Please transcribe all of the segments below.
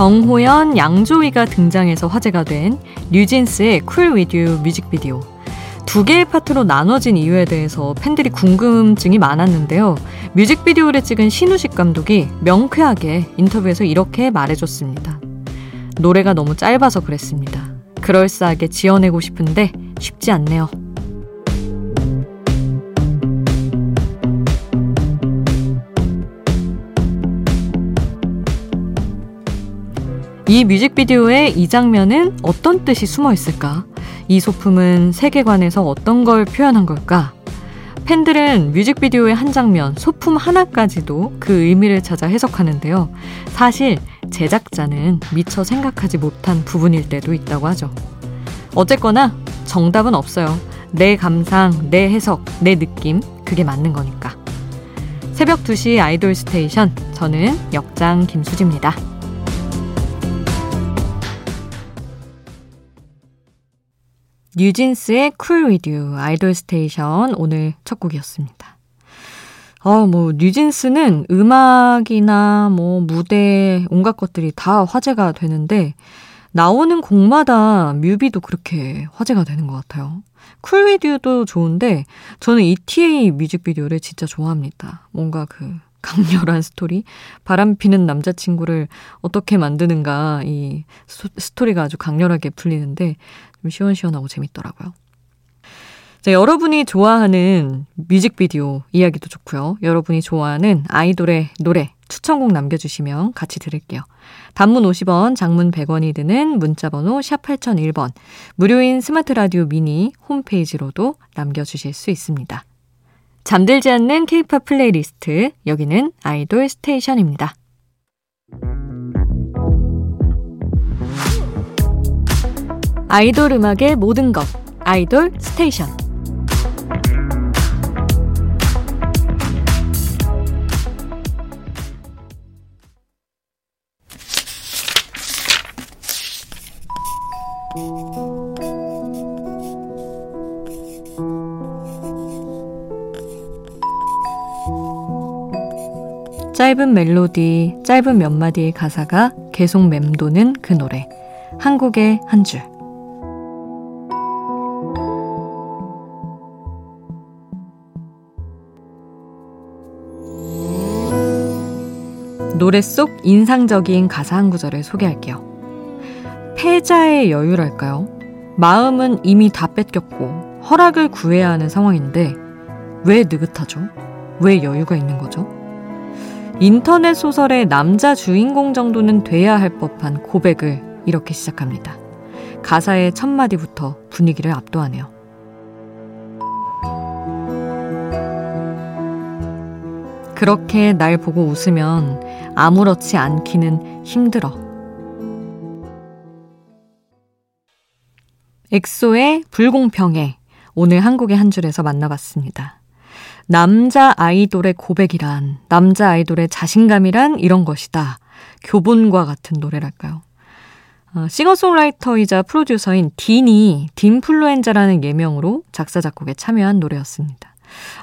정호연, 양조위가 등장해서 화제가 된 뉴진스의 Cool With You 뮤직비디오. 두 개의 파트로 나눠진 이유에 대해서 팬들이 궁금증이 많았는데요. 뮤직비디오를 찍은 신우석 감독이 명쾌하게 인터뷰에서 이렇게 말해줬습니다. 노래가 너무 짧아서 그랬습니다. 그럴싸하게 지어내고 싶은데 쉽지 않네요. 이 뮤직비디오의 이 장면은 어떤 뜻이 숨어 있을까? 이 소품은 세계관에서 어떤 걸 표현한 걸까? 팬들은 뮤직비디오의 한 장면, 소품 하나까지도 그 의미를 찾아 해석하는데요. 사실 제작자는 미처 생각하지 못한 부분일 때도 있다고 하죠. 어쨌거나 정답은 없어요. 내 감상, 내 해석, 내 느낌, 그게 맞는 거니까. 새벽 2시 아이돌 스테이션, 저는 역장 김수지입니다. 뉴진스의 Cool With You 아이돌 스테이션 오늘 첫 곡이었습니다. 어, 뭐, 뉴진스는 음악이나 뭐, 무대, 온갖 것들이 다 화제가 되는데, 나오는 곡마다 뮤비도 그렇게 화제가 되는 것 같아요. Cool With You도 좋은데, 저는 ETA 뮤직비디오를 진짜 좋아합니다. 뭔가 그, 강렬한 스토리, 바람 피는 남자친구를 어떻게 만드는가, 이 스토리가 아주 강렬하게 풀리는데, 좀 시원시원하고 재밌더라고요. 자, 여러분이 좋아하는 뮤직비디오 이야기도 좋고요. 여러분이 좋아하는 아이돌의 노래 추천곡 남겨주시면 같이 들을게요. 단문 50원, 장문 100원이 드는 문자번호 샵 8001번, 무료인 스마트 라디오 미니 홈페이지로도 남겨주실 수 있습니다. 잠들지 않는 케이팝 플레이리스트, 여기는 아이돌 스테이션입니다. 아이돌 음악의 모든 것, 아이돌 스테이션. 짧은 멜로디, 짧은 몇 마디의 가사가 계속 맴도는 그 노래. 한국의 한 줄. 노래 속 인상적인 가사 한 구절을 소개할게요. 패자의 여유랄까요? 마음은 이미 다 뺏겼고 허락을 구해야 하는 상황인데 왜 느긋하죠? 왜 여유가 있는 거죠? 인터넷 소설의 남자 주인공 정도는 돼야 할 법한 고백을 이렇게 시작합니다. 가사의 첫 마디부터 분위기를 압도하네요. 그렇게 날 보고 웃으면 아무렇지 않기는 힘들어. 엑소의 불공평해. 오늘 한국의 한 줄에서 만나봤습니다. 남자 아이돌의 고백이란, 남자 아이돌의 자신감이란 이런 것이다. 교본과 같은 노래랄까요? 어, 싱어송라이터이자 프로듀서인 딘이 딘플루엔자라는 예명으로 작사, 작곡에 참여한 노래였습니다.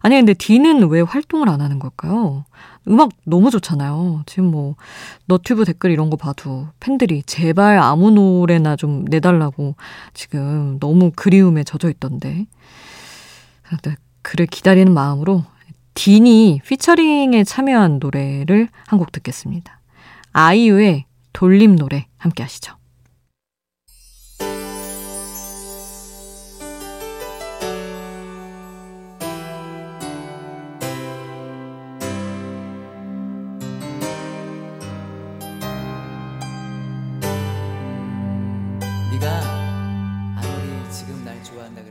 아니, 근데 디는 왜 활동을 안 하는 걸까요? 음악 너무 좋잖아요. 지금 뭐, 너튜브 댓글 이런 거 봐도 팬들이 제발 아무 노래나 좀 내달라고 지금 너무 그리움에 젖어 있던데. 그를 기다리는 마음으로 딘이 피처링에 참여한 노래를 한 곡 듣겠습니다. 아이유의 돌림 노래 함께 하시죠.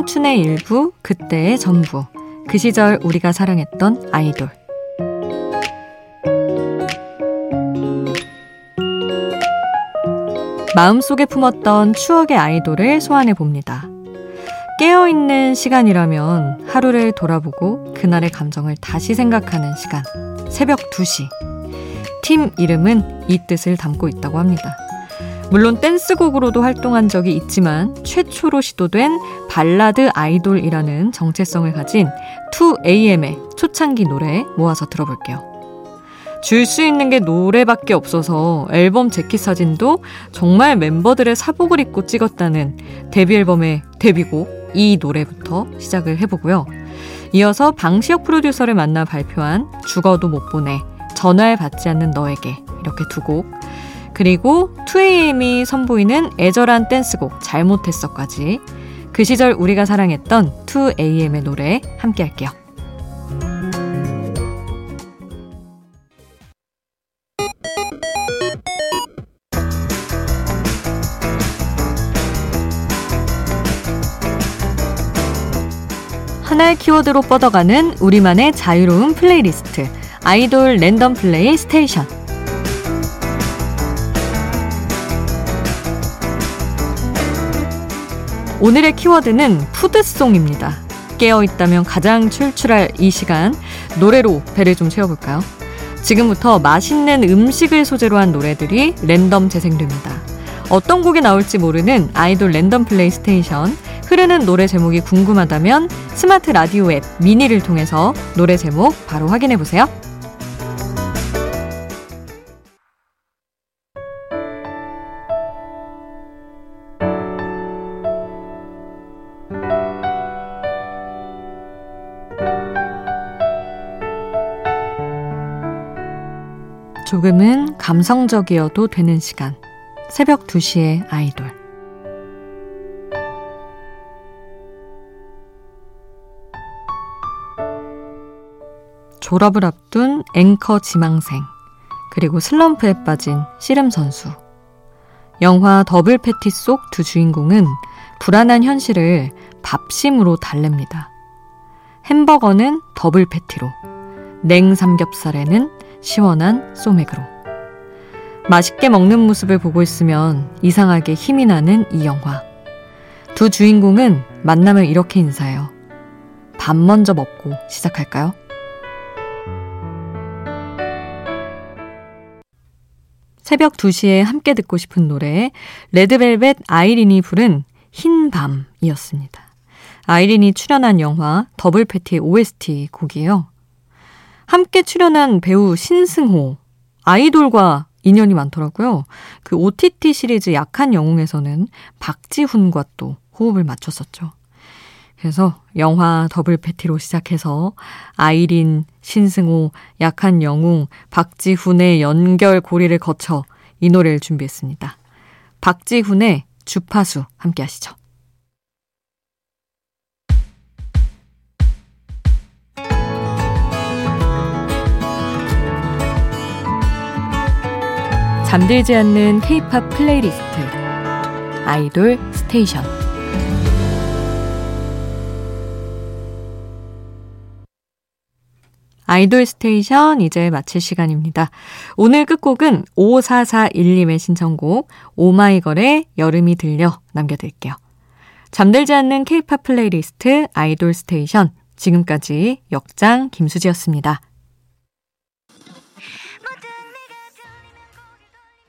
청춘의 일부, 그때의 전부. 그 시절 우리가 사랑했던 아이돌. 마음속에 품었던 추억의 아이돌을 소환해 봅니다. 깨어있는 시간이라면 하루를 돌아보고 그날의 감정을 다시 생각하는 시간. 새벽 2시. 팀 이름은 이 뜻을 담고 있다고 합니다. 물론 댄스곡으로도 활동한 적이 있지만 최초로 시도된 발라드 아이돌이라는 정체성을 가진 2AM의 초창기 노래 모아서 들어볼게요. 줄 수 있는 게 노래밖에 없어서 앨범 재킷 사진도 정말 멤버들의 사복을 입고 찍었다는 데뷔 앨범의 데뷔곡 이 노래부터 시작을 해보고요. 이어서 방시혁 프로듀서를 만나 발표한 죽어도 못 보내 전화를 받지 않는 너에게 이렇게 두 곡. 그리고 2AM이 선보이는 애절한 댄스곡 잘못했어까지 그 시절 우리가 사랑했던 2AM의 노래 함께 할게요. 하나의 키워드로 뻗어가는 우리만의 자유로운 플레이리스트. 아이돌 랜덤 플레이 스테이션. 오늘의 키워드는 food song입니다. 깨어있다면 가장 출출할 이 시간, 노래로 배를 좀 채워볼까요? 지금부터 맛있는 음식을 소재로 한 노래들이 랜덤 재생됩니다. 어떤 곡이 나올지 모르는 아이돌 랜덤 플레이 스테이션, 흐르는 노래 제목이 궁금하다면 스마트 라디오 앱 미니를 통해서 노래 제목 바로 확인해 보세요. 조금은 감성적이어도 되는 시간. 새벽 2시의 아이돌. 졸업을 앞둔 앵커 지망생, 그리고 슬럼프에 빠진 씨름 선수. 영화 더블 패티 속 두 주인공은 불안한 현실을 밥심으로 달랩니다. 햄버거는 더블 패티로, 냉 삼겹살에는 시원한 소맥으로. 맛있게 먹는 모습을 보고 있으면 이상하게 힘이 나는 이 영화. 두 주인공은 만나면 이렇게 인사해요. 밥 먼저 먹고 시작할까요? 새벽 2시에 함께 듣고 싶은 노래, 레드벨벳 아이린이 부른 흰 밤이었습니다. 아이린이 출연한 영화 더블 패티의 OST 곡이에요. 함께 출연한 배우 신승호, 아이돌과 인연이 많더라고요. 그 OTT 시리즈 약한 영웅에서는 박지훈과 또 호흡을 맞췄었죠. 그래서 영화 더블 패티로 시작해서 아이린, 신승호, 약한 영웅, 박지훈의 연결 고리를 거쳐 이 노래를 준비했습니다. 박지훈의 주파수 함께 하시죠. 잠들지 않는 K-팝 playlist 아이돌 스테이션 아이돌 스테이션 이제 마칠 시간입니다. 오늘 끝곡은 5441님의 신청곡 오마이걸의 여름이 들려 남겨드릴게요. 잠들지 않는 K-팝 playlist 아이돌 스테이션 지금까지 역장 김수지였습니다.